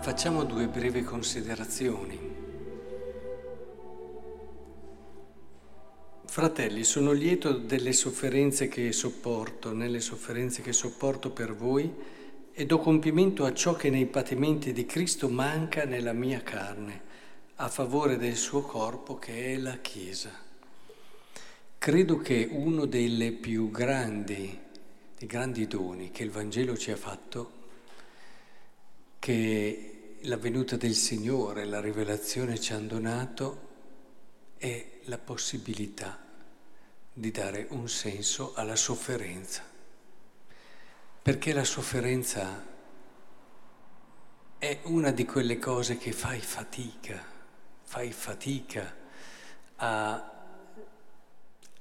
facciamo due brevi considerazioni. Fratelli, sono lieto delle sofferenze che sopporto, nelle sofferenze che sopporto per voi e do compimento a ciò che nei patimenti di Cristo manca nella mia carne, a favore del suo corpo che è la Chiesa. Credo che uno dei più grandi, dei grandi doni che il Vangelo ci ha fatto che la venuta del Signore, la rivelazione ci hanno donato è la possibilità di dare un senso alla sofferenza. Perché la sofferenza è una di quelle cose che fai fatica, fai fatica a,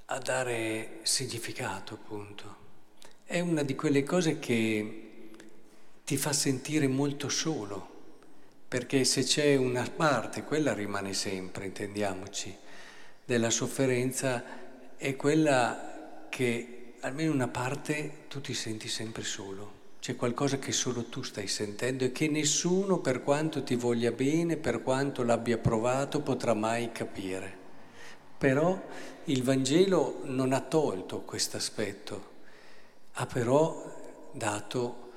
a dare significato, appunto. È una di quelle cose che ti fa sentire molto solo, perché se c'è una parte, quella rimane sempre, intendiamoci, della sofferenza, è quella che almeno una parte tu ti senti sempre solo. C'è qualcosa che solo tu stai sentendo e che nessuno, per quanto ti voglia bene, per quanto l'abbia provato, potrà mai capire. Però il Vangelo non ha tolto questo aspetto, ha però dato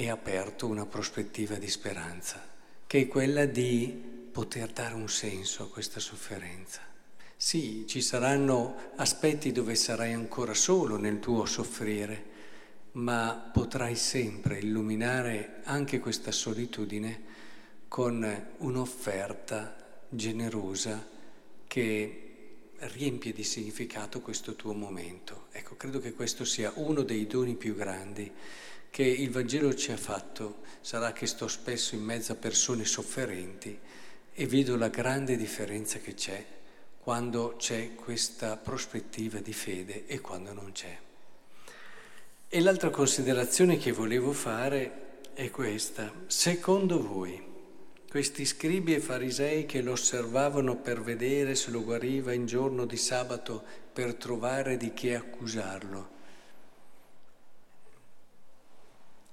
e aperto una prospettiva di speranza, che è quella di poter dare un senso a questa sofferenza. Sì, ci saranno aspetti dove sarai ancora solo nel tuo soffrire, ma potrai sempre illuminare anche questa solitudine con un'offerta generosa che riempie di significato questo tuo momento. Ecco, credo che questo sia uno dei doni più grandi che il Vangelo ci ha fatto. Sarà che sto spesso in mezzo a persone sofferenti e vedo la grande differenza che c'è quando c'è questa prospettiva di fede e quando non c'è. E l'altra considerazione che volevo fare è questa. Secondo voi, questi scribi e farisei che lo osservavano per vedere se lo guariva in giorno di sabato per trovare di che accusarlo,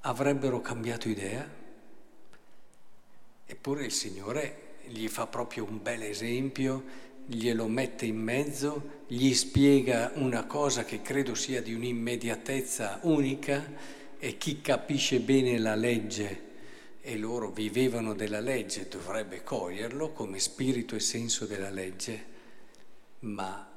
avrebbero cambiato idea? Eppure il Signore gli fa proprio un bel esempio, glielo mette in mezzo, gli spiega una cosa che credo sia di un'immediatezza unica e chi capisce bene la legge e loro vivevano della legge dovrebbe coglierlo come spirito e senso della legge, ma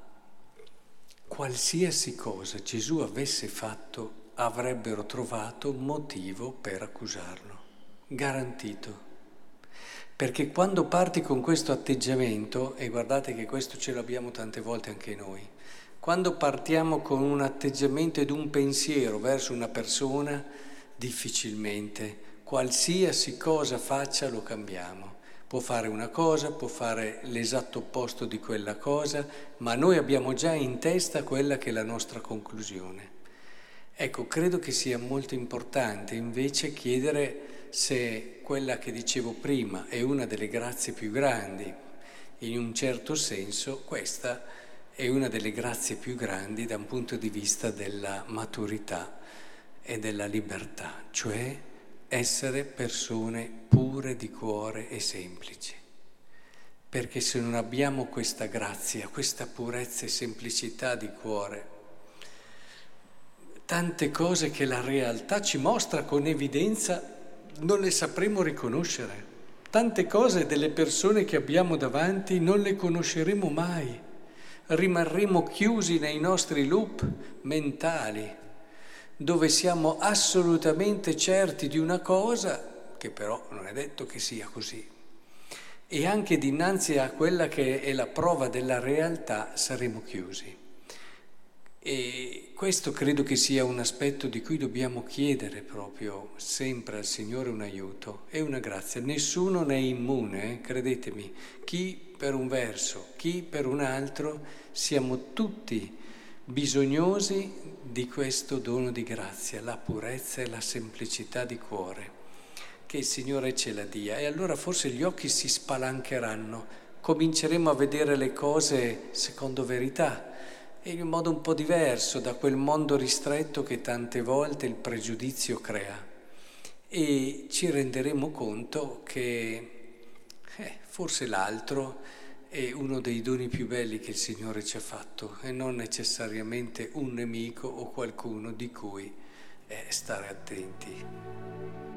qualsiasi cosa Gesù avesse fatto avrebbero trovato motivo per accusarlo, garantito. Perché quando parti con questo atteggiamento, e guardate che questo ce l'abbiamo tante volte anche noi, quando partiamo con un atteggiamento ed un pensiero verso una persona, difficilmente qualsiasi cosa faccia lo cambiamo. Può fare una cosa, può fare l'esatto opposto di quella cosa, ma noi abbiamo già in testa quella che è la nostra conclusione. Ecco, credo che sia molto importante invece chiedere se quella che dicevo prima è una delle grazie più grandi. In un certo senso questa è una delle grazie più grandi da un punto di vista della maturità e della libertà, cioè essere persone pure di cuore e semplici. Perché se non abbiamo questa grazia, questa purezza e semplicità di cuore, tante cose che la realtà ci mostra con evidenza non le sapremo riconoscere. Tante cose delle persone che abbiamo davanti non le conosceremo mai. Rimarremo chiusi nei nostri loop mentali, dove siamo assolutamente certi di una cosa, che però non è detto che sia così. E anche dinanzi a quella che è la prova della realtà saremo chiusi. E questo credo che sia un aspetto di cui dobbiamo chiedere proprio sempre al Signore un aiuto e una grazia. Nessuno ne è immune, eh? credetemi. Chi per un verso, chi per un altro, siamo tutti bisognosi di questo dono di grazia, la purezza e la semplicità di cuore. Che il Signore ce la dia e allora forse gli occhi si spalancheranno, cominceremo a vedere le cose secondo verità e in un modo un po' diverso da quel mondo ristretto che tante volte il pregiudizio crea. e ci renderemo conto che eh, forse l'altro è uno dei doni più belli che il Signore ci ha fatto e non necessariamente un nemico o qualcuno di cui eh, stare attenti.